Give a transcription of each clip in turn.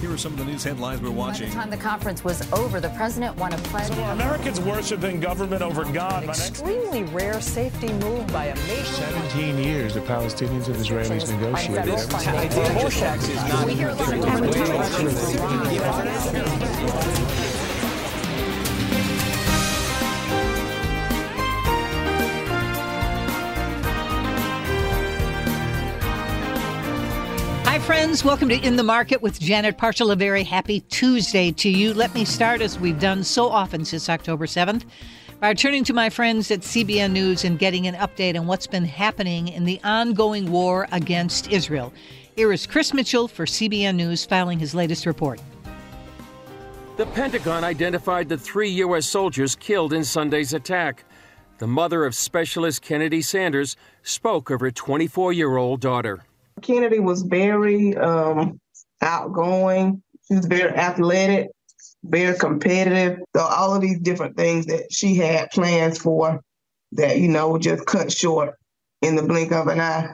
Here are some of the news headlines we're watching. By the time the conference was over, the president won a pledge. So are Americans worshiping government over God? An extremely rare safety move by a nation. 17 years the Palestinians and Israelis negotiated. We hear a lot of friends. Welcome to In the Market with Janet Parshall. A very happy Tuesday to you. Let me start, as we've done so often since October 7th, by turning to my friends at CBN News and getting an update on what's been happening in the ongoing war against Israel. Here is Chris Mitchell for CBN News filing his latest report. The Pentagon identified the three U.S. soldiers killed in Sunday's attack. The mother of Specialist Kennedy Sanders spoke of her 24 year old daughter. Kennedy was very um, outgoing. She was very athletic, very competitive. So all of these different things that she had plans for that, you know, just cut short in the blink of an eye.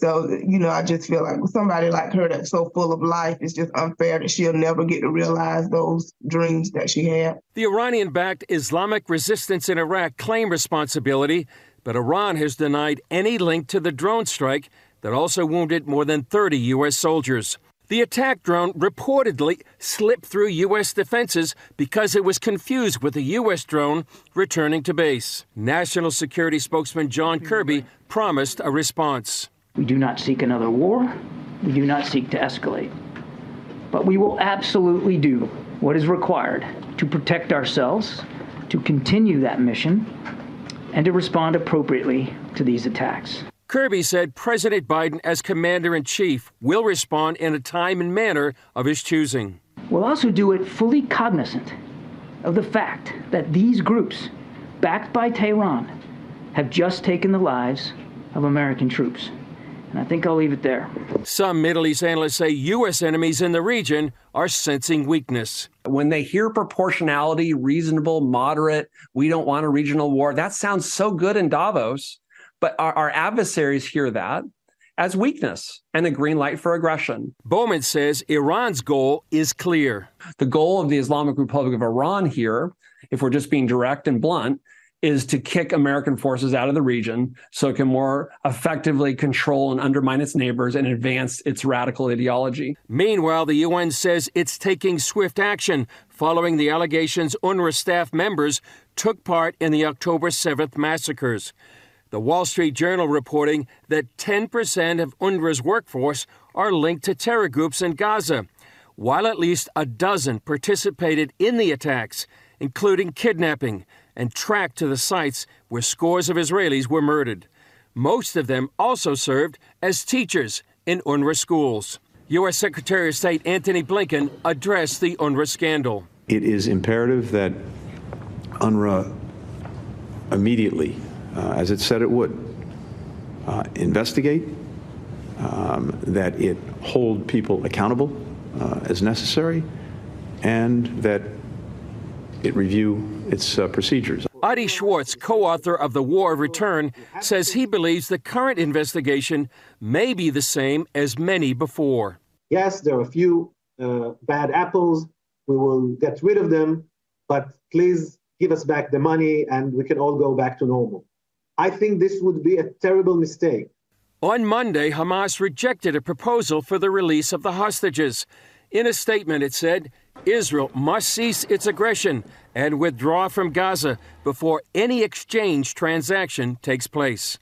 So, you know, I just feel like somebody like her that's so full of life, it's just unfair that she'll never get to realize those dreams that she had. The Iranian backed Islamic resistance in Iraq claim responsibility, but Iran has denied any link to the drone strike that also wounded more than 30 U.S. soldiers. The attack drone reportedly slipped through U.S. defenses because it was confused with a U.S. drone returning to base. National Security spokesman John Kirby promised a response. We do not seek another war. We do not seek to escalate. But we will absolutely do what is required to protect ourselves, to continue that mission, and to respond appropriately to these attacks. Kirby said President Biden, as commander in chief, will respond in a time and manner of his choosing. We'll also do it fully cognizant of the fact that these groups, backed by Tehran, have just taken the lives of American troops. And I think I'll leave it there. Some Middle East analysts say U.S. enemies in the region are sensing weakness. When they hear proportionality, reasonable, moderate, we don't want a regional war, that sounds so good in Davos. But our, our adversaries hear that as weakness and a green light for aggression. Bowman says Iran's goal is clear. The goal of the Islamic Republic of Iran here, if we're just being direct and blunt, is to kick American forces out of the region so it can more effectively control and undermine its neighbors and advance its radical ideology. Meanwhile, the UN says it's taking swift action following the allegations UNRWA staff members took part in the October 7th massacres. The Wall Street Journal reporting that 10% of UNRWA's workforce are linked to terror groups in Gaza, while at least a dozen participated in the attacks, including kidnapping, and tracked to the sites where scores of Israelis were murdered. Most of them also served as teachers in UNRWA schools. U.S. Secretary of State Antony Blinken addressed the UNRWA scandal. It is imperative that UNRWA immediately uh, as it said it would, uh, investigate, um, that it hold people accountable uh, as necessary, and that it review its uh, procedures. Adi Schwarz, co author of The War of Return, says he believes the current investigation may be the same as many before. Yes, there are a few uh, bad apples. We will get rid of them, but please give us back the money and we can all go back to normal. I think this would be a terrible mistake. On Monday, Hamas rejected a proposal for the release of the hostages. In a statement, it said Israel must cease its aggression and withdraw from Gaza before any exchange transaction takes place.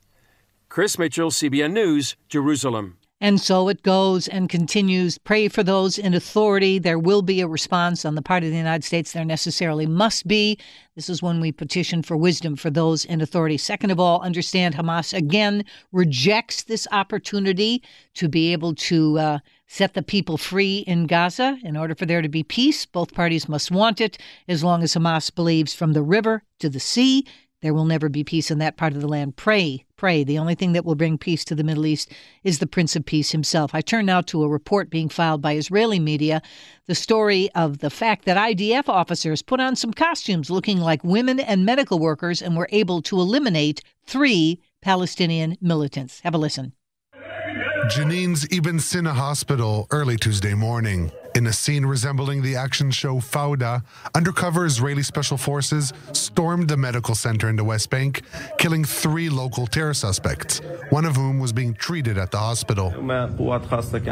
Chris Mitchell, CBN News, Jerusalem. And so it goes and continues. Pray for those in authority. There will be a response on the part of the United States. There necessarily must be. This is when we petition for wisdom for those in authority. Second of all, understand Hamas again rejects this opportunity to be able to uh, set the people free in Gaza. In order for there to be peace, both parties must want it, as long as Hamas believes from the river to the sea there will never be peace in that part of the land. Pray, pray. The only thing that will bring peace to the Middle East is the Prince of Peace himself. I turn now to a report being filed by Israeli media, the story of the fact that IDF officers put on some costumes looking like women and medical workers and were able to eliminate three Palestinian militants. Have a listen. Jenin's Ibn Sina Hospital early Tuesday morning. In a scene resembling the action show Fauda, undercover Israeli special forces stormed the medical center in the West Bank, killing three local terror suspects, one of whom was being treated at the hospital.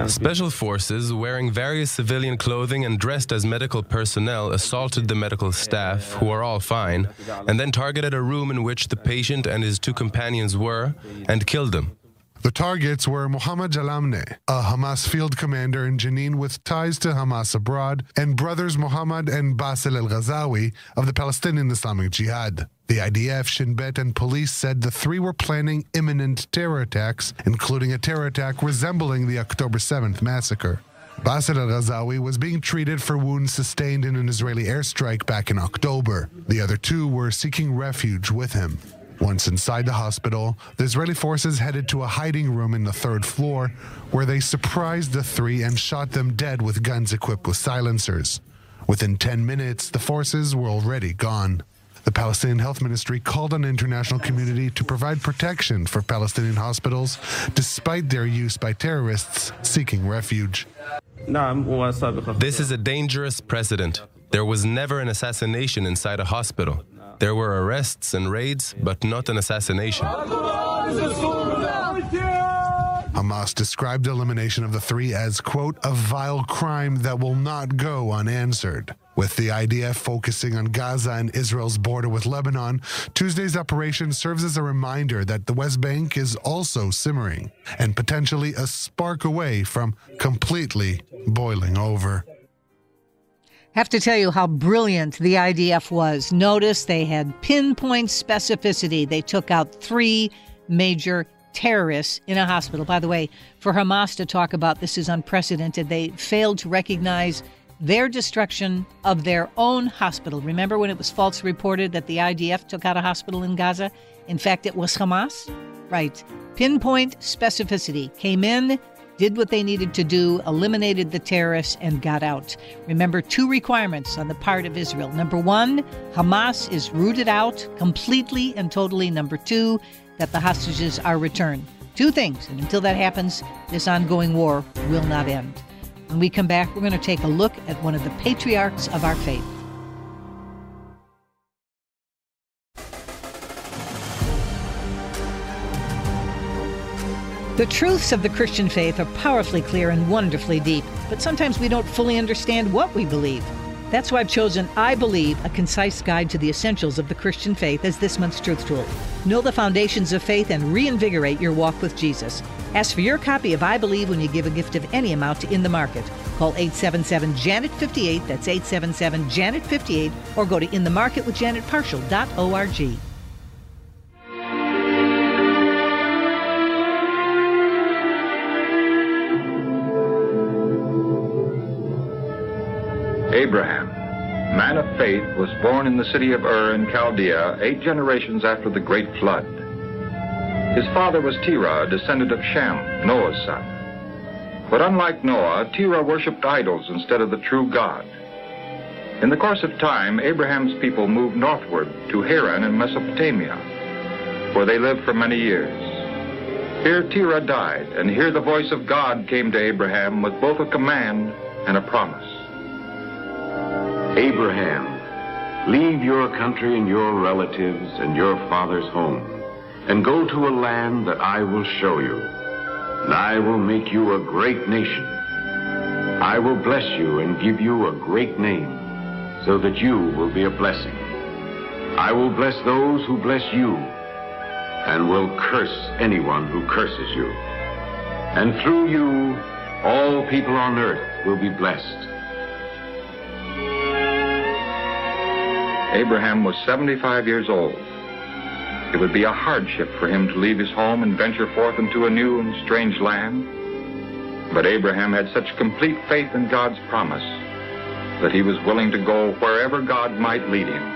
Special forces wearing various civilian clothing and dressed as medical personnel assaulted the medical staff, who are all fine, and then targeted a room in which the patient and his two companions were and killed them. The targets were Mohammed Jalamne, a Hamas field commander in Jenin with ties to Hamas abroad, and brothers Mohammed and Basil el Ghazawi of the Palestinian Islamic Jihad. The IDF, Shin Bet, and police said the three were planning imminent terror attacks, including a terror attack resembling the October 7th massacre. Basil al Ghazawi was being treated for wounds sustained in an Israeli airstrike back in October. The other two were seeking refuge with him. Once inside the hospital, the Israeli forces headed to a hiding room in the third floor where they surprised the three and shot them dead with guns equipped with silencers. Within 10 minutes, the forces were already gone. The Palestinian Health Ministry called on the international community to provide protection for Palestinian hospitals despite their use by terrorists seeking refuge. This is a dangerous precedent. There was never an assassination inside a hospital. There were arrests and raids, but not an assassination. Hamas described the elimination of the three as, quote, a vile crime that will not go unanswered. With the IDF focusing on Gaza and Israel's border with Lebanon, Tuesday's operation serves as a reminder that the West Bank is also simmering and potentially a spark away from completely boiling over. Have to tell you how brilliant the IDF was. Notice they had pinpoint specificity. They took out three major terrorists in a hospital. By the way, for Hamas to talk about this is unprecedented. They failed to recognize their destruction of their own hospital. Remember when it was false reported that the IDF took out a hospital in Gaza? In fact, it was Hamas? Right. Pinpoint specificity came in, did what they needed to do, eliminated the terrorists, and got out. Remember two requirements on the part of Israel. Number one, Hamas is rooted out completely and totally. Number two, that the hostages are returned. Two things. And until that happens, this ongoing war will not end. When we come back, we're going to take a look at one of the patriarchs of our faith. The truths of the Christian faith are powerfully clear and wonderfully deep, but sometimes we don't fully understand what we believe. That's why I've chosen I Believe, a concise guide to the essentials of the Christian faith as this month's truth tool. Know the foundations of faith and reinvigorate your walk with Jesus. Ask for your copy of I Believe when you give a gift of any amount to In the Market. Call 877 Janet 58, that's 877 Janet 58, or go to inthemarketwithjanetparshall.org. Abraham, man of faith, was born in the city of Ur in Chaldea eight generations after the great flood. His father was Terah, a descendant of Shem, Noah's son. But unlike Noah, Terah worshipped idols instead of the true God. In the course of time, Abraham's people moved northward to Haran in Mesopotamia, where they lived for many years. Here Terah died, and here the voice of God came to Abraham with both a command and a promise. Abraham, leave your country and your relatives and your father's home, and go to a land that I will show you. And I will make you a great nation. I will bless you and give you a great name, so that you will be a blessing. I will bless those who bless you, and will curse anyone who curses you. And through you, all people on earth will be blessed. Abraham was 75 years old. It would be a hardship for him to leave his home and venture forth into a new and strange land. But Abraham had such complete faith in God's promise that he was willing to go wherever God might lead him.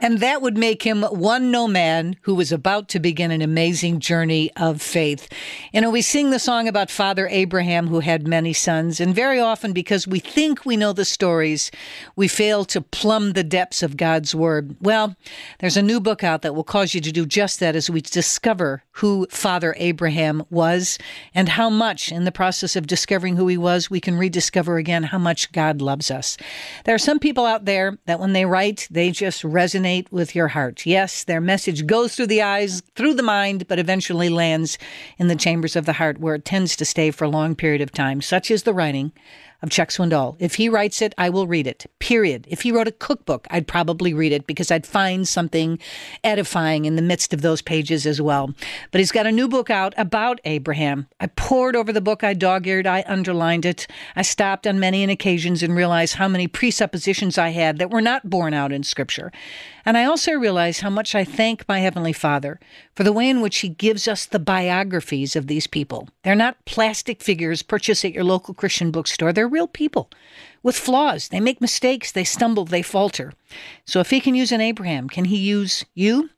And that would make him one no man who was about to begin an amazing journey of faith. You know, we sing the song about Father Abraham who had many sons, and very often because we think we know the stories, we fail to plumb the depths of God's Word. Well, there's a new book out that will cause you to do just that as we discover who Father Abraham was and how much, in the process of discovering who he was, we can rediscover again how much God loves us. There are some people out there that when they write, they just resonate resonate with your heart. Yes, their message goes through the eyes, through the mind, but eventually lands in the chambers of the heart where it tends to stay for a long period of time. Such is the writing of Chuck Swindoll. If he writes it, I will read it. Period. If he wrote a cookbook, I'd probably read it because I'd find something edifying in the midst of those pages as well. But he's got a new book out about Abraham. I pored over the book, I dog-eared, I underlined it. I stopped on many an occasions and realized how many presuppositions I had that were not borne out in scripture. And I also realized how much I thank my heavenly Father for the way in which he gives us the biographies of these people. They're not plastic figures purchased at your local Christian bookstore. They're real people with flaws. They make mistakes, they stumble, they falter. So if he can use an Abraham, can he use you?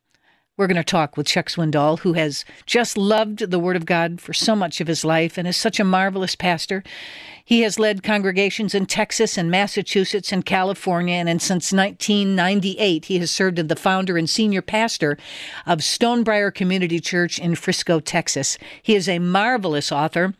We're going to talk with Chuck Swindoll, who has just loved the Word of God for so much of his life and is such a marvelous pastor. He has led congregations in Texas and Massachusetts and California, and since 1998, he has served as the founder and senior pastor of Stonebriar Community Church in Frisco, Texas. He is a marvelous author.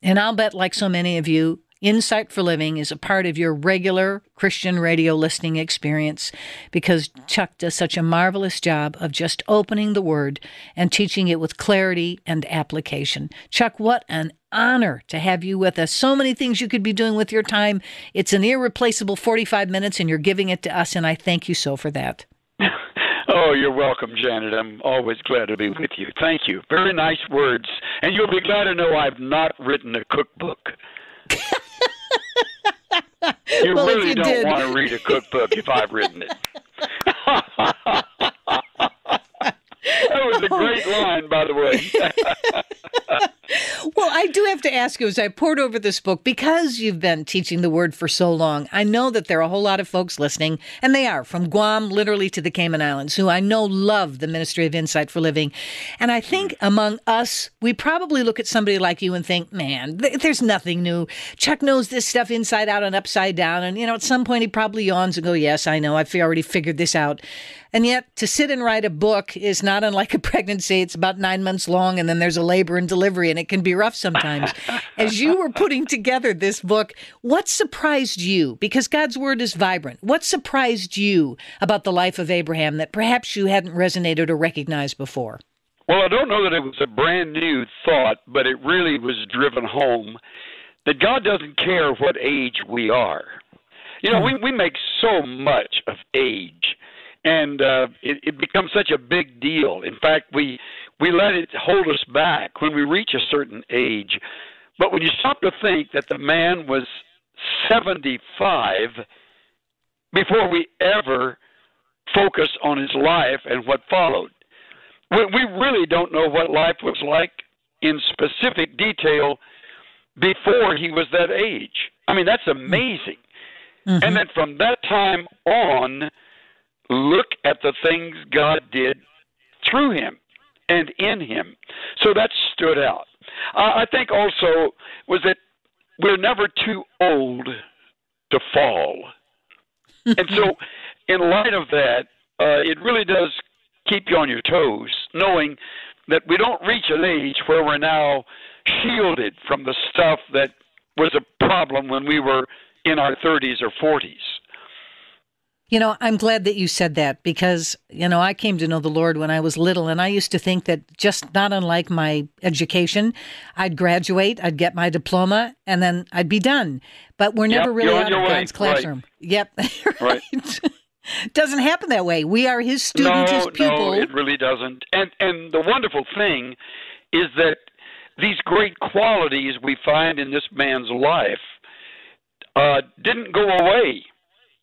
And I'll bet, like so many of you, Insight for Living is a part of your regular Christian radio listening experience because Chuck does such a marvelous job of just opening the Word and teaching it with clarity and application. Chuck, what an honor to have you with us. So many things you could be doing with your time. It's an irreplaceable 45 minutes, and you're giving it to us, and I thank you so for that. Oh, you're welcome, Janet. I'm always glad to be with you. Thank you. Very nice words. And you'll be glad to know I've not written a cookbook. you well, really you don't did. want to read a cookbook if I've written it. that was a oh. great line, by the way. well, I do have to ask you as I poured over this book, because you've been teaching the word for so long, I know that there are a whole lot of folks listening, and they are from Guam literally to the Cayman Islands, who I know love the Ministry of Insight for Living. And I think mm-hmm. among us, we probably look at somebody like you and think, man, th- there's nothing new. Chuck knows this stuff inside out and upside down. And, you know, at some point he probably yawns and goes, yes, I know, I've already figured this out. And yet, to sit and write a book is not unlike a pregnancy. It's about nine months long, and then there's a labor and delivery, and it can be rough sometimes. As you were putting together this book, what surprised you? Because God's word is vibrant. What surprised you about the life of Abraham that perhaps you hadn't resonated or recognized before? Well, I don't know that it was a brand new thought, but it really was driven home that God doesn't care what age we are. You know, hmm. we, we make so much of age and uh, it, it becomes such a big deal. In fact, we we let it hold us back when we reach a certain age. But when you stop to think that the man was 75 before we ever focus on his life and what followed, we, we really don't know what life was like in specific detail before he was that age. I mean, that's amazing. Mm-hmm. And then from that time on, look at the things God did through him and in him. So that stood out. I think also was that we're never too old to fall. and so, in light of that, uh, it really does keep you on your toes, knowing that we don't reach an age where we're now shielded from the stuff that was a problem when we were in our 30s or 40s. You know, I'm glad that you said that because, you know, I came to know the Lord when I was little, and I used to think that just not unlike my education, I'd graduate, I'd get my diploma, and then I'd be done. But we're never yep, really out of way. God's classroom. Right. Yep. right. doesn't happen that way. We are His student, no, His pupil. No, it really doesn't. And and the wonderful thing is that these great qualities we find in this man's life uh, didn't go away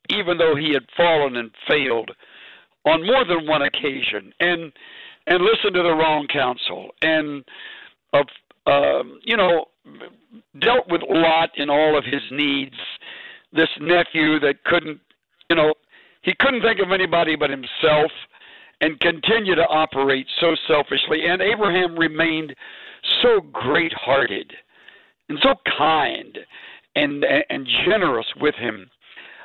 even though he had fallen and failed on more than one occasion and and listened to the wrong counsel and of um, you know dealt with Lot in all of his needs this nephew that couldn't you know He couldn't think of anybody but himself and continued to operate so selfishly. And Abraham remained so great hearted and so kind and, and generous with him.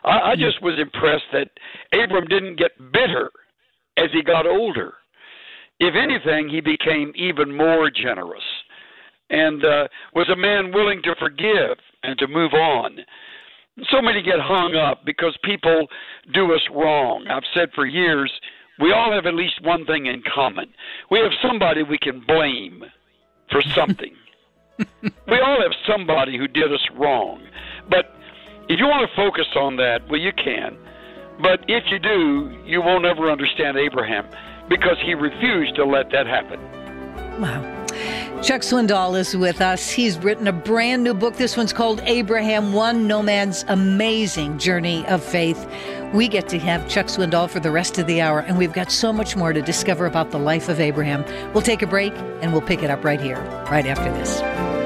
I, I just was impressed that Abram didn't get bitter as he got older. If anything, he became even more generous and uh, was a man willing to forgive and to move on. So many get hung up because people do us wrong. I've said for years, we all have at least one thing in common. We have somebody we can blame for something. we all have somebody who did us wrong. But if you want to focus on that, well, you can. But if you do, you won't ever understand Abraham because he refused to let that happen. Wow. Chuck Swindoll is with us. He's written a brand new book. This one's called Abraham One Nomad's Amazing Journey of Faith. We get to have Chuck Swindoll for the rest of the hour, and we've got so much more to discover about the life of Abraham. We'll take a break and we'll pick it up right here, right after this.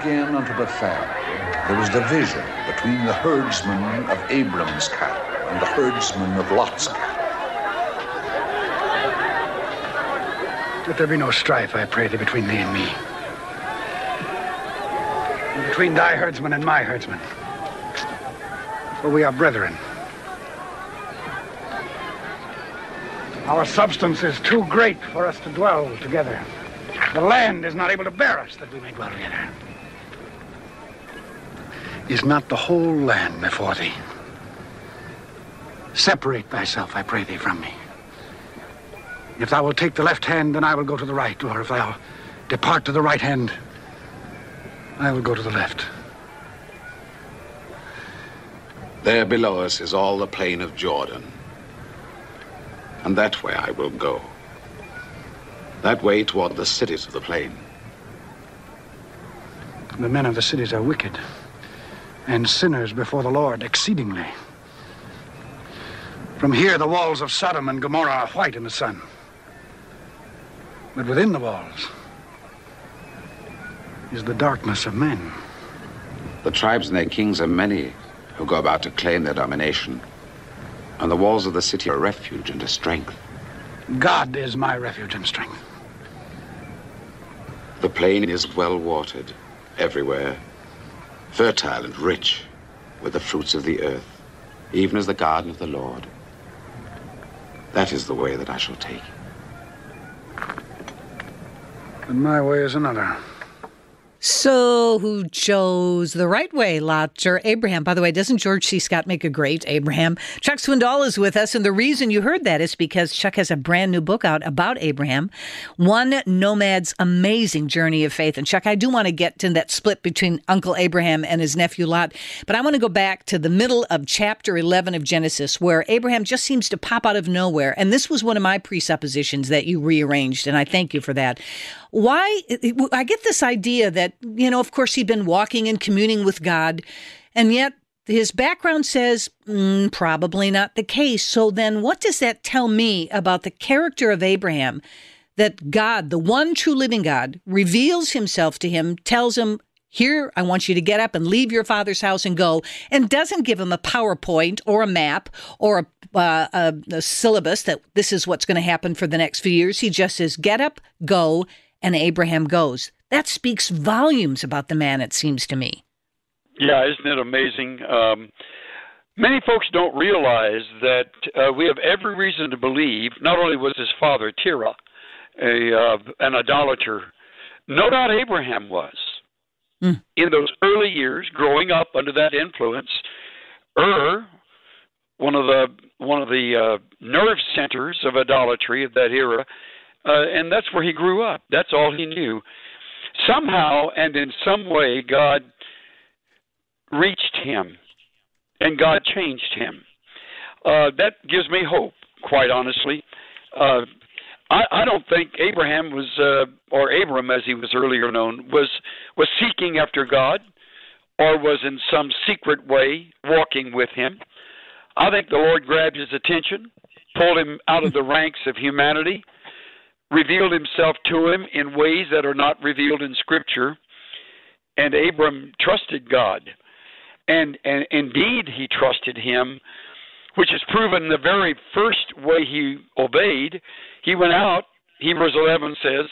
Again unto Bethel, there was division between the herdsmen of Abram's cattle and the herdsmen of Lot's cattle. Let there be no strife, I pray thee, between thee and me. And between thy herdsmen and my herdsmen. For we are brethren. Our substance is too great for us to dwell together. The land is not able to bear us that we may dwell together. Is not the whole land before thee? Separate thyself, I pray thee, from me. If thou wilt take the left hand, then I will go to the right, or if thou depart to the right hand, I will go to the left. There below us is all the plain of Jordan, and that way I will go. That way toward the cities of the plain. The men of the cities are wicked and sinners before the Lord exceedingly. From here, the walls of Sodom and Gomorrah are white in the sun. But within the walls is the darkness of men. The tribes and their kings are many who go about to claim their domination. And the walls of the city are a refuge and a strength. God is my refuge and strength. The plain is well watered everywhere, fertile and rich with the fruits of the earth, even as the garden of the Lord. That is the way that I shall take. And my way is another. So, who chose the right way, Lot or Abraham? By the way, doesn't George C. Scott make a great Abraham? Chuck Swindoll is with us, and the reason you heard that is because Chuck has a brand new book out about Abraham, One Nomad's Amazing Journey of Faith. And Chuck, I do want to get to that split between Uncle Abraham and his nephew Lot, but I want to go back to the middle of chapter 11 of Genesis, where Abraham just seems to pop out of nowhere. And this was one of my presuppositions that you rearranged, and I thank you for that why I get this idea that, you know, of course, he'd been walking and communing with God, and yet his background says mm, probably not the case. So then, what does that tell me about the character of Abraham? That God, the one true living God, reveals himself to him, tells him, here, I want you to get up and leave your father's house and go, and doesn't give him a PowerPoint or a map or a, uh, a, a syllabus that this is what's going to happen for the next few years. He just says, get up, go, and Abraham goes. That speaks volumes about the man, it seems to me. Yeah, isn't it amazing? Um, many folks don't realize that uh, we have every reason to believe not only was his father Terah a uh, an idolater, no doubt Abraham was. Mm. In those early years, growing up under that influence, Ur, one of the one of the uh, nerve centers of idolatry of that era, uh, and that's where he grew up. That's all he knew. Somehow and in some way, God reached him, and God changed him. Uh, that gives me hope, quite honestly. Uh, I, I don't think Abraham was, uh, or Abram as he was earlier known, was was seeking after God, or was in some secret way walking with Him. I think the Lord grabbed his attention, pulled him out of the ranks of humanity, revealed Himself to him in ways that are not revealed in Scripture, and Abram trusted God, and and indeed he trusted Him which is proven the very first way he obeyed. He went out, Hebrews 11 says,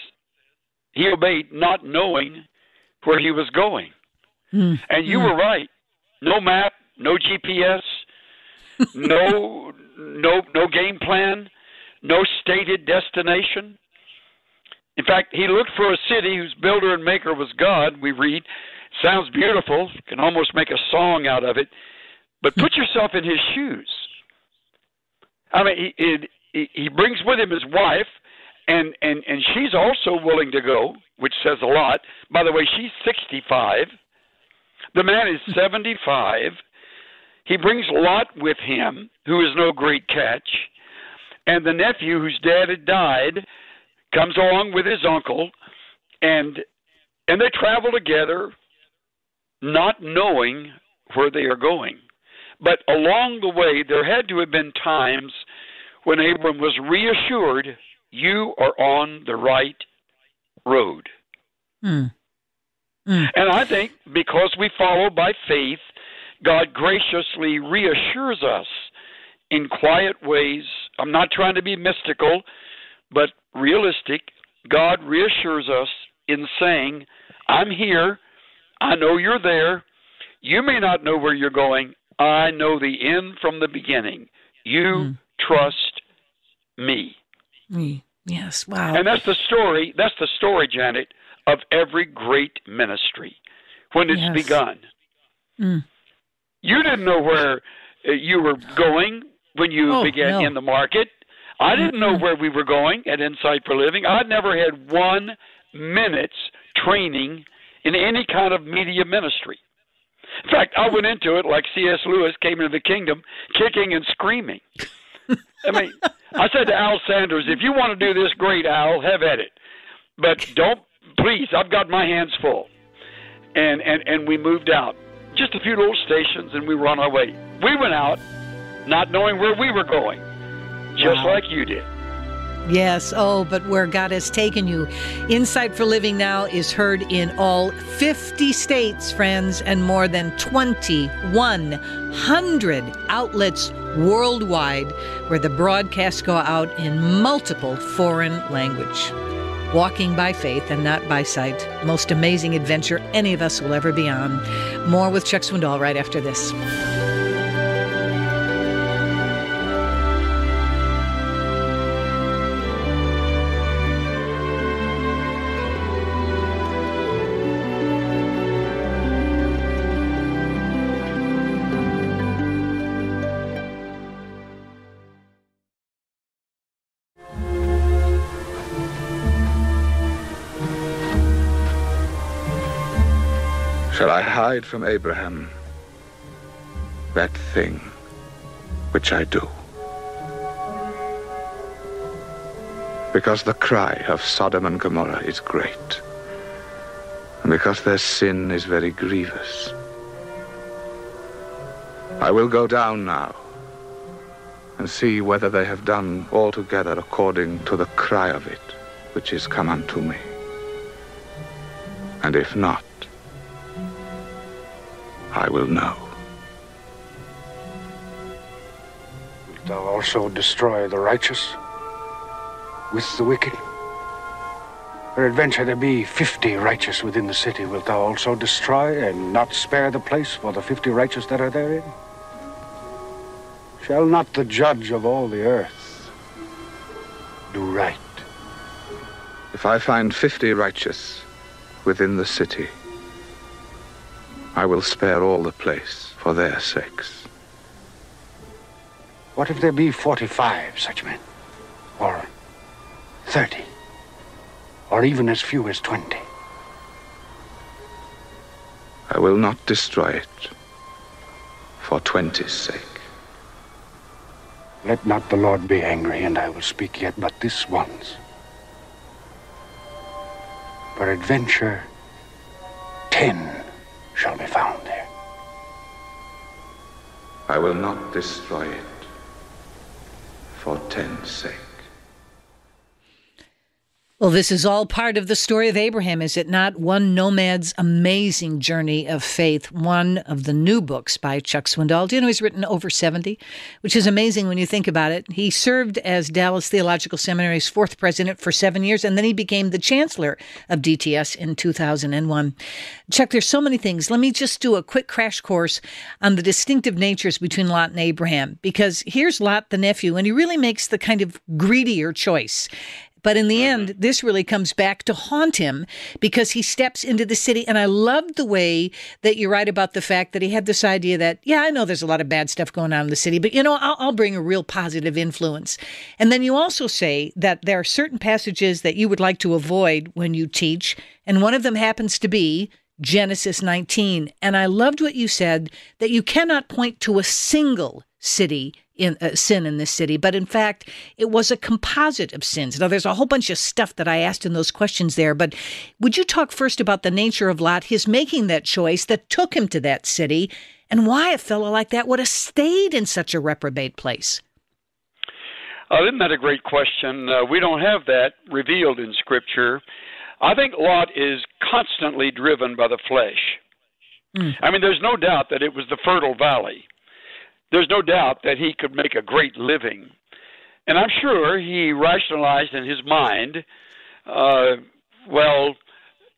he obeyed not knowing where he was going. Mm. And you mm. were right. No map, no GPS, no no no game plan, no stated destination. In fact, he looked for a city whose builder and maker was God, we read. Sounds beautiful, can almost make a song out of it. But put hmm. yourself in his shoes. I mean, he, he, he brings with him his wife, and and and she's also willing to go, which says a lot. By the way, she's 65. The man is 75. He brings Lot with him, who is no great catch, and the nephew whose dad had died comes along with his uncle, and and they travel together, not knowing where they are going. But along the way, there had to have been times when Abram was reassured, you are on the right road. Mm. Mm. And I think because we follow by faith, God graciously reassures us in quiet ways. I'm not trying to be mystical, but realistic. God reassures us in saying, I'm here. I know you're there. You may not know where you're going. I know the end from the beginning. You mm. trust me. Me. Yes. Wow. And that's the story. That's the story, Janet, of every great ministry when it's yes. begun. Mm. You didn't know where uh, you were going when you oh, began no. in the market. I didn't know mm-hmm. where we were going at Insight for Living. I'd never had one minute's training in any kind of media ministry. In fact, I went into it like C.S. Lewis came into the kingdom, kicking and screaming. I mean, I said to Al Sanders, if you want to do this, great, Al, have at it. But don't, please, I've got my hands full. And, and, and we moved out. Just a few little stations, and we were on our way. We went out not knowing where we were going, just Wow. like you did. Yes. Oh, but where God has taken you. Insight for Living Now is heard in all 50 states, friends, and more than 2,100 outlets worldwide where the broadcasts go out in multiple foreign language. Walking by faith and not by sight. Most amazing adventure any of us will ever be on. More with Chuck Swindoll right after this. Shall I hide from Abraham that thing which I do? Because the cry of Sodom and Gomorrah is great, and because their sin is very grievous. I will go down now and see whether they have done altogether according to the cry of it which is come unto me. And if not, I will know. Wilt thou also destroy the righteous with the wicked? Peradventure there be fifty righteous within the city. Wilt thou also destroy and not spare the place for the fifty righteous that are therein? Shall not the judge of all the earth do right? If I find fifty righteous within the city, I will spare all the place for their sakes. What if there be forty-five such men? Or thirty? Or even as few as twenty? I will not destroy it for twenty's sake. Let not the Lord be angry, and I will speak yet but this once. Peradventure, ten I will not destroy it for ten's sake. Well, this is all part of the story of Abraham, is it not? One nomad's amazing journey of faith, one of the new books by Chuck Swindoll. Do you know he's written over 70, which is amazing when you think about it. He served as Dallas Theological Seminary's fourth president for seven years, and then he became the chancellor of DTS in 2001. Chuck, there's so many things. Let me just do a quick crash course on the distinctive natures between Lot and Abraham, because here's Lot, the nephew, and he really makes the kind of greedier choice. But in the end, mm-hmm. this really comes back to haunt him because he steps into the city. And I loved the way that you write about the fact that he had this idea that, yeah, I know there's a lot of bad stuff going on in the city, but you know, I'll, I'll bring a real positive influence. And then you also say that there are certain passages that you would like to avoid when you teach. And one of them happens to be Genesis 19. And I loved what you said that you cannot point to a single city in uh, sin in this city, but in fact, it was a composite of sins. Now, there's a whole bunch of stuff that I asked in those questions there, but would you talk first about the nature of Lot, his making that choice that took him to that city, and why a fellow like that would have stayed in such a reprobate place? Uh, isn't that a great question? Uh, we don't have that revealed in Scripture. I think Lot is constantly driven by the flesh. Mm. I mean, there's no doubt that it was the fertile valley there's no doubt that he could make a great living. And I'm sure he rationalized in his mind, uh, well,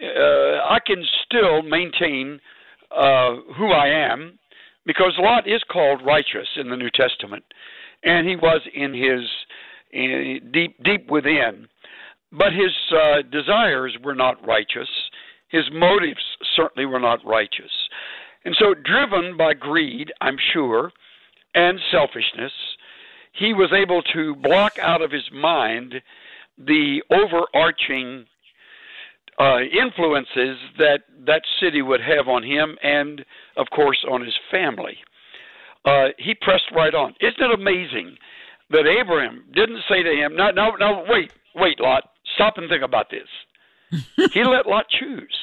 uh, I can still maintain uh, who I am because Lot is called righteous in the New Testament, and he was in his in, deep deep within, but his uh, desires were not righteous. His motives certainly were not righteous, and so driven by greed, I'm sure, and selfishness, he was able to block out of his mind the overarching uh, influences that that city would have on him and, of course, on his family. Uh, he pressed right on. Isn't it amazing that Abraham didn't say to him, "No, no, no, wait, wait, Lot, stop and think about this." he let Lot choose.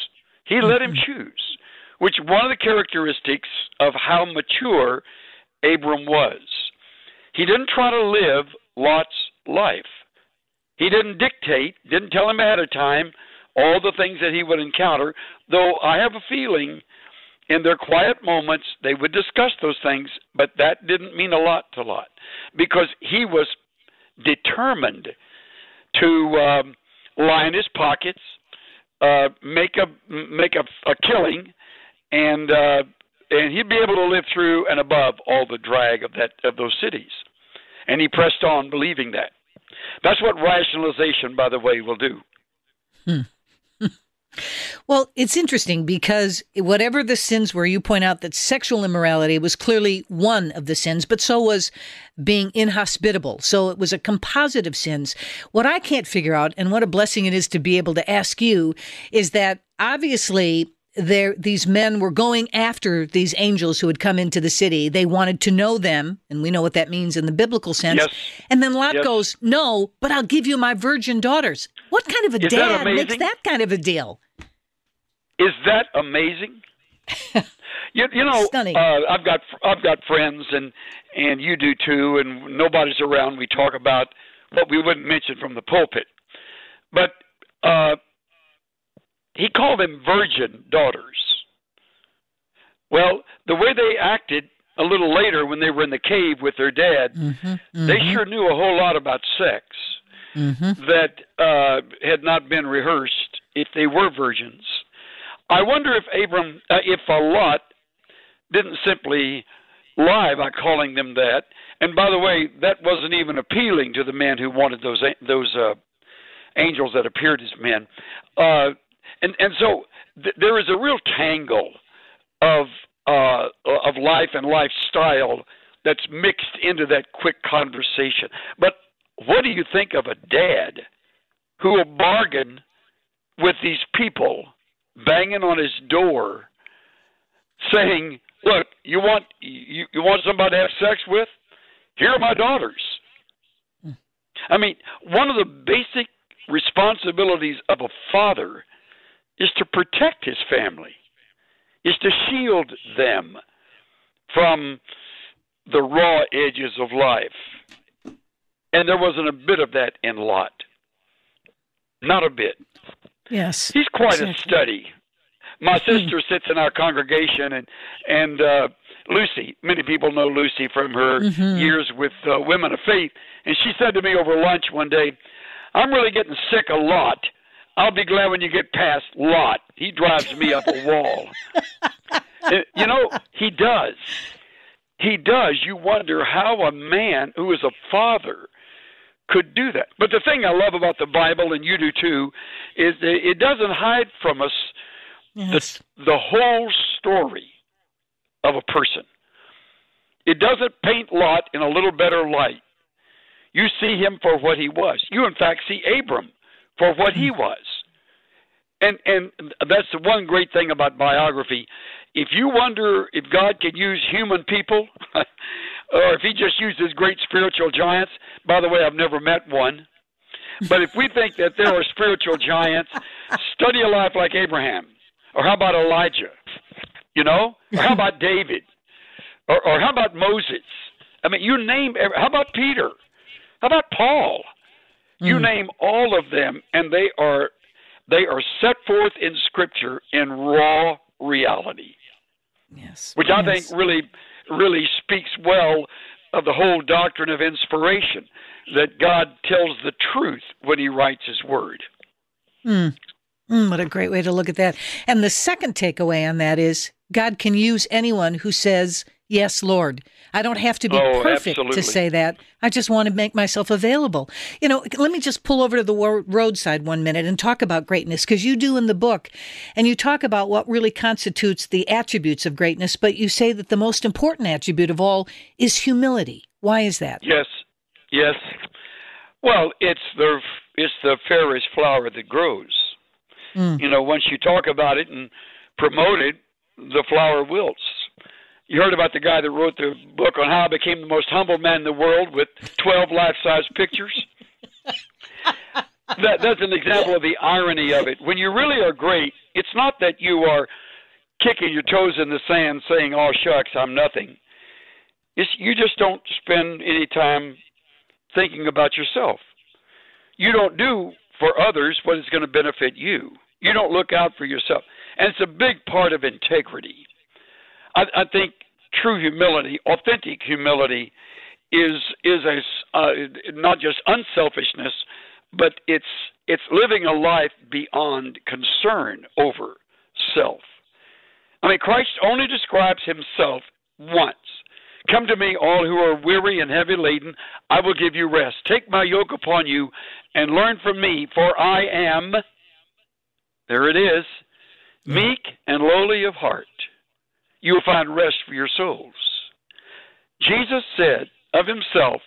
He let him choose, which one of the characteristics of how mature Abram was. He didn't try to live Lot's life. He didn't dictate, didn't tell him ahead of time all the things that he would encounter, though I have a feeling in their quiet moments they would discuss those things, but that didn't mean a lot to Lot because he was determined to um, line his pockets, uh, make a make a, a killing, and uh, and he'd be able to live through and above all the drag of that of those cities. And he pressed on, believing that. That's what rationalization, by the way, will do. Hmm. well, it's interesting because whatever the sins were, you point out that sexual immorality was clearly one of the sins, but so was being inhospitable. So it was a composite of sins. What I can't figure out, and what a blessing it is to be able to ask you, is that obviously there these men were going after these angels who had come into the city. They wanted to know them, and we know what that means in the biblical sense. Yes. And then Lot yes. goes, "No, but I'll give you my virgin daughters." What kind of a Is dad that makes that kind of a deal? Is that amazing? you, you know, uh, I've got I've got friends, and and you do too. And nobody's around. We talk about what we wouldn't mention from the pulpit, but uh, he called them virgin daughters. Well, the way they acted a little later when they were in the cave with their dad, mm-hmm, mm-hmm. they sure knew a whole lot about sex mm-hmm. that uh, had not been rehearsed if they were virgins. I wonder if Abram, uh, if a Lot didn't simply lie by calling them that. And by the way, that wasn't even appealing to the men who wanted those those uh, angels that appeared as men. Uh, and and so th- there is a real tangle of uh, of life and lifestyle that's mixed into that quick conversation. But what do you think of a dad who will bargain with these people banging on his door, saying, "Look, you want you, you want somebody to have sex with? Here are my daughters." I mean, one of the basic responsibilities of a father is to protect his family, is to shield them from the raw edges of life. And there wasn't a bit of that in Lot. Not a bit. Yes. He's quite exactly. a study. My sister sits in our congregation, and and uh, Lucy. Many people know Lucy from her Mhm. years with uh, Women of Faith, and she said to me over lunch one day, "I'm really getting sick a lot. I'll be glad when you get past Lot. He drives me up a wall." You know, he does. He does. You wonder how a man who is a father could do that. But the thing I love about the Bible, and you do too, is that it doesn't hide from us Yes. the, the whole story of a person. It doesn't paint Lot in a little better light. You see him for what he was. You, in fact, see Abram for what he hmm. was. And and that's the one great thing about biography. If you wonder if God can use human people, or if He just uses great spiritual giants, by the way, I've never met one. But if we think that there are spiritual giants, study a life like Abraham, or how about Elijah? You know, or how about David, or, or how about Moses? I mean, you name. How about Peter? How about Paul? You name all of them, and they are they are set forth in Scripture in raw reality. Yes. Which I think really really speaks well of the whole doctrine of inspiration that God tells the truth when he writes his word. Mm. Mm, what a great way to look at that. And the second takeaway on that is God can use anyone who says, Yes, Lord. I don't have to be Oh, perfect absolutely. to say that. I just want to make myself available. You know, let me just pull over to the roadside one minute and talk about greatness because you do in the book. And you talk about what really constitutes the attributes of greatness, but you say that the most important attribute of all is humility. Why is that? Yes, yes. Well, it's the it's the fairest flower that grows. Mm. You know, once you talk about it and promote it, the flower wilts. You heard about the guy that wrote the book on how I became the most humble man in the world with 12 life-size pictures. that that's an example of the irony of it. When you really are great, it's not that you are kicking your toes in the sand saying, "Oh shucks, I'm nothing." It's you just don't spend any time thinking about yourself. You don't do for others what is going to benefit you. You don't look out for yourself. And it's a big part of integrity. I, I think true humility, authentic humility, is is a uh, not just unselfishness, but it's it's living a life beyond concern over self. I mean, Christ only describes himself once. Come to me, all who are weary and heavy laden, I will give you rest. Take my yoke upon you and learn from me, for I am, there it is, meek and lowly of heart. You will find rest for your souls. Jesus said of himself,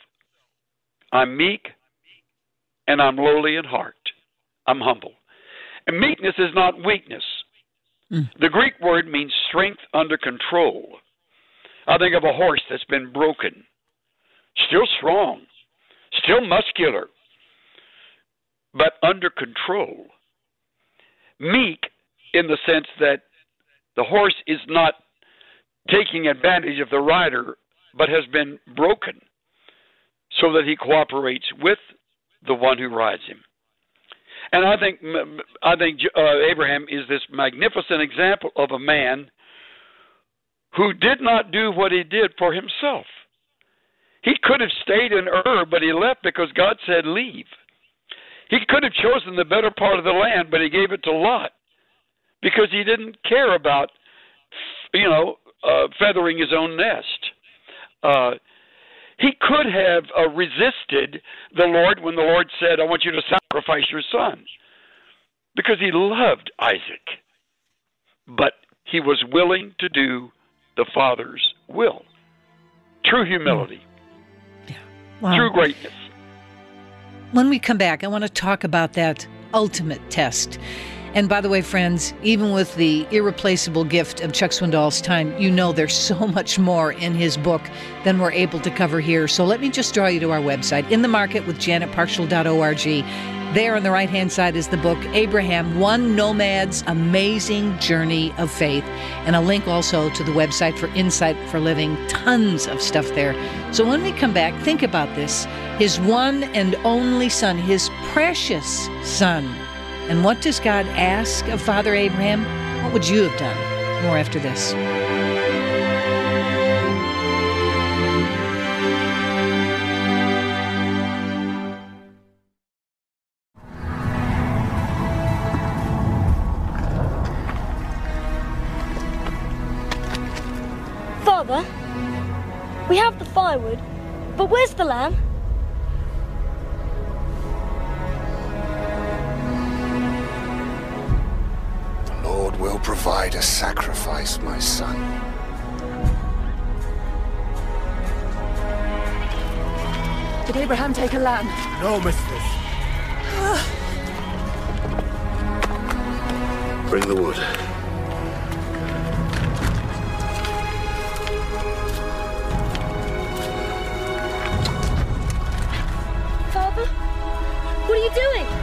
I'm meek and I'm lowly in heart. I'm humble. And meekness is not weakness. Hmm. The Greek word means strength under control. I think of a horse that's been broken, still strong, still muscular, but under control. Meek in the sense that the horse is not taking advantage of the rider, but has been broken so that he cooperates with the one who rides him. And I think I think uh, Abraham is this magnificent example of a man who did not do what he did for himself. He could have stayed in Ur, but he left because God said leave. He could have chosen the better part of the land, but he gave it to Lot because he didn't care about, you know, uh, feathering his own nest. Uh, he could have uh, resisted the Lord when the Lord said, I want you to sacrifice your son, because he loved Isaac. But he was willing to do the Father's will. True humility, Wow. true greatness. When we come back, I want to talk about that ultimate test. And by the way, friends, even with the irreplaceable gift of Chuck Swindoll's time, you know there's so much more in his book than we're able to cover here. So let me just draw you to our website, In the Market with janetparshall.org. There on the right hand side is the book Abraham, One Nomad's Amazing Journey of Faith, and a link also to the website for Insight for Living. Tons of stuff there. So when we come back, think about this his one and only son, his precious son. And what does God ask of Father Abraham? What would you have done? More after this. Father, we have the firewood, but where's the lamb? Will provide a sacrifice, my son. Did Abraham take a lamb? No, mistress. Bring the wood. Father, what are you doing?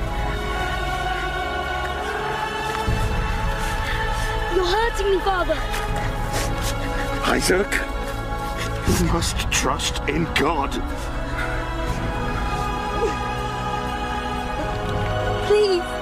You're hurting me, Father. Isaac, you must trust in God. Please. Please.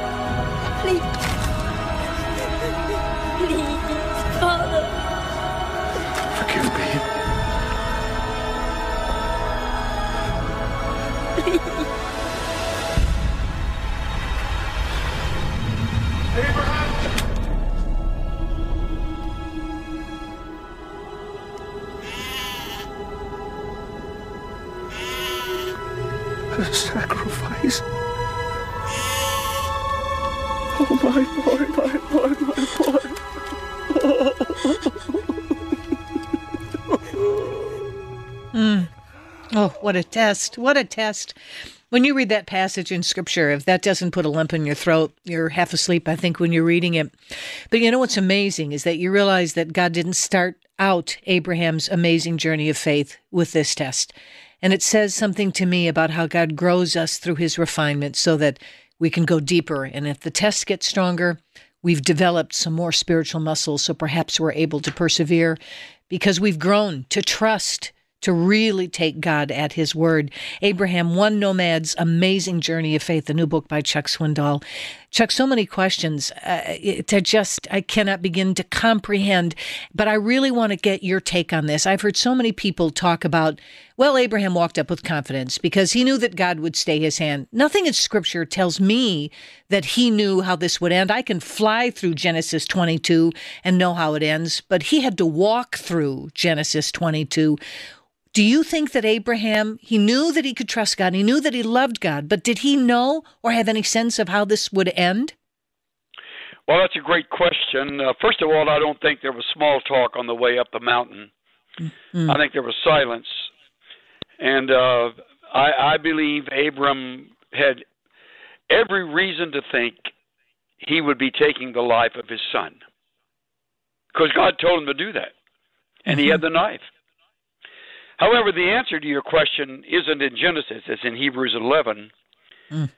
My boy, my boy, my boy. Mm. Oh, what a test. What a test. When you read that passage in scripture, if that doesn't put a lump in your throat, you're half asleep, I think, when you're reading it. But you know what's amazing is that you realize that God didn't start out Abraham's amazing journey of faith with this test. And it says something to me about how God grows us through his refinement so that we can go deeper. And if the tests get stronger, we've developed some more spiritual muscles. So perhaps we're able to persevere because we've grown to trust to really take God at His word. Abraham, One Nomad's Amazing Journey of Faith, the new book by Chuck Swindoll. Chuck, so many questions uh, to just, I cannot begin to comprehend, but I really want to get your take on this. I've heard so many people talk about, well, Abraham walked up with confidence because he knew that God would stay his hand. Nothing in scripture tells me that he knew how this would end. I can fly through Genesis 22 and know how it ends, but he had to walk through Genesis 22. Do you think that Abraham, he knew that he could trust God, he knew that he loved God, but did he know or have any sense of how this would end? Well, that's a great question. Uh, first of all, I don't think there was small talk on the way up the mountain. Mm-hmm. I think there was silence. And uh, I, I believe Abram had every reason to think he would be taking the life of his son. Because God told him to do that. And he had the knife. However, the answer to your question isn't in Genesis, it's in Hebrews 11, Mm.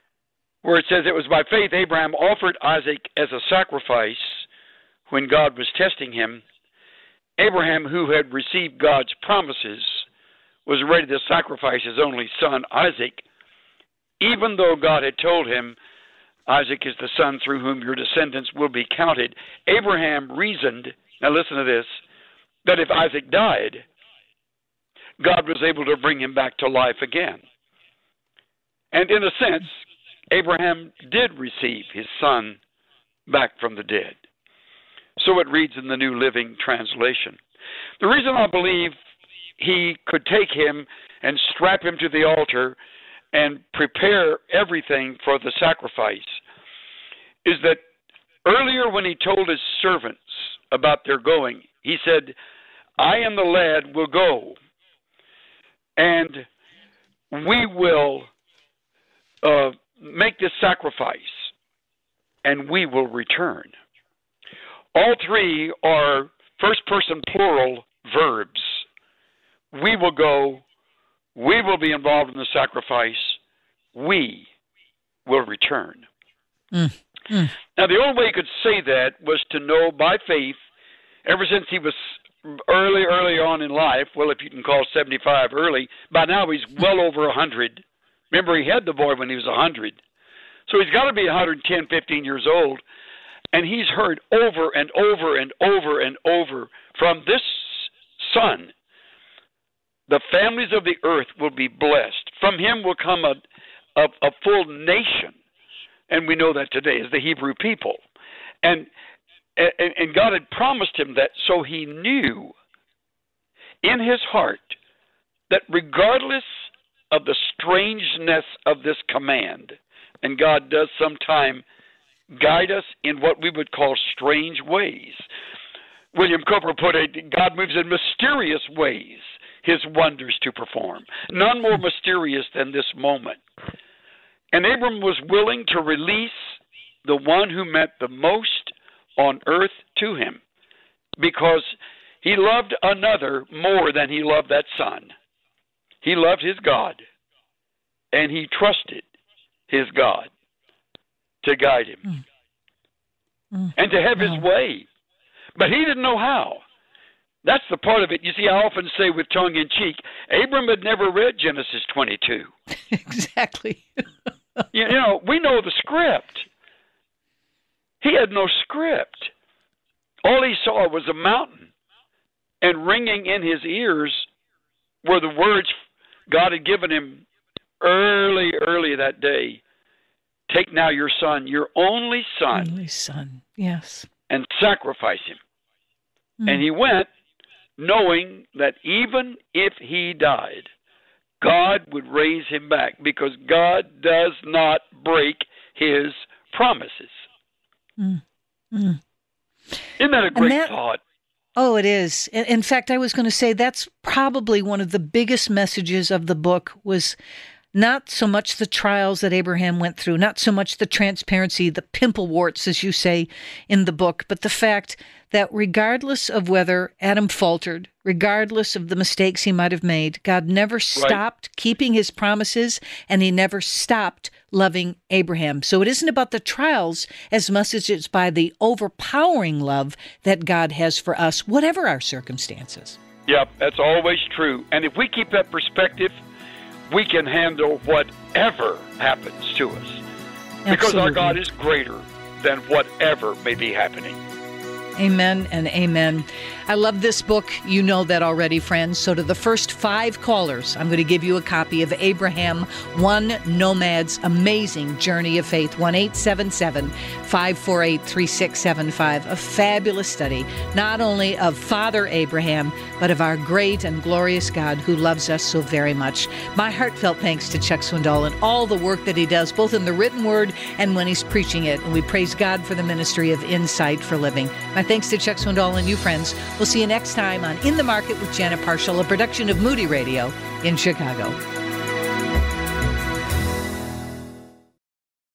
where it says, It was by faith Abraham offered Isaac as a sacrifice when God was testing him. Abraham, who had received God's promises, was ready to sacrifice his only son, Isaac, even though God had told him, Isaac is the son through whom your descendants will be counted. Abraham reasoned, now listen to this, that if Isaac died, God was able to bring him back to life again. And in a sense, Abraham did receive his son back from the dead. So it reads in the New Living Translation. The reason I believe he could take him and strap him to the altar and prepare everything for the sacrifice is that earlier when he told his servants about their going, he said, I and the lad will go and we will uh, make this sacrifice. and we will return. All three are first person plural verbs. We will go, we will be involved in the sacrifice, we will return. Mm. Mm. Now, the only way he could say that was to know by faith, ever since he was early, early on in life, well, if you can call 75 early, by now he's well over 100. Remember, he had the boy when he was 100. So he's got to be 110, 15 years old. And he's heard over and over and over and over from this son the families of the earth will be blessed. From him will come a, a, a full nation. And we know that today is the Hebrew people. And, and, and God had promised him that, so he knew in his heart that regardless of the strangeness of this command, and God does sometime guide us in what we would call strange ways. William Cowper put it God moves in mysterious ways his wonders to perform. None more mysterious than this moment. And Abram was willing to release the one who meant the most on earth to him because he loved another more than he loved that son. He loved his God and he trusted his God to guide him mm. Mm. and to have his way. But he didn't know how. That's the part of it. You see, I often say with tongue in cheek, Abram had never read Genesis 22. exactly. you, know, we know the script. He had no script. All he saw was a mountain, and ringing in his ears were the words God had given him early, early that day. Take now your son, your only son, only son, yes, and sacrifice him. Mm. And he went, knowing that even if he died, God would raise him back because God does not break his promises. Mm. Mm. Isn't that a great that, thought? Oh, it is. In fact, I was going to say that's probably one of the biggest messages of the book was not so much the trials that Abraham went through, not so much the transparency, the pimple warts, as you say in the book, but the fact that regardless of whether Adam faltered, regardless of the mistakes he might have made, God never stopped right. keeping his promises and he never stopped loving Abraham. So it isn't about the trials as much as it's by the overpowering love that God has for us, whatever our circumstances. Yep, that's always true. And if we keep that perspective, we can handle whatever happens to us. Because our God is greater than whatever may be happening. Amen and amen. I love this book. You know that already, friends. So, to the first five callers, I'm going to give you a copy of Abraham One Nomad's Amazing Journey of Faith, 1 877 548 3675. A fabulous study, not only of Father Abraham, but of our great and glorious God who loves us so very much. My heartfelt thanks to Chuck Swindoll and all the work that he does, both in the written word and when he's preaching it. And we praise God for the ministry of Insight for Living. My thanks to Chuck Swindoll and you, friends. We'll see you next time on In the Market with Janet Parshall, a production of Moody Radio in Chicago.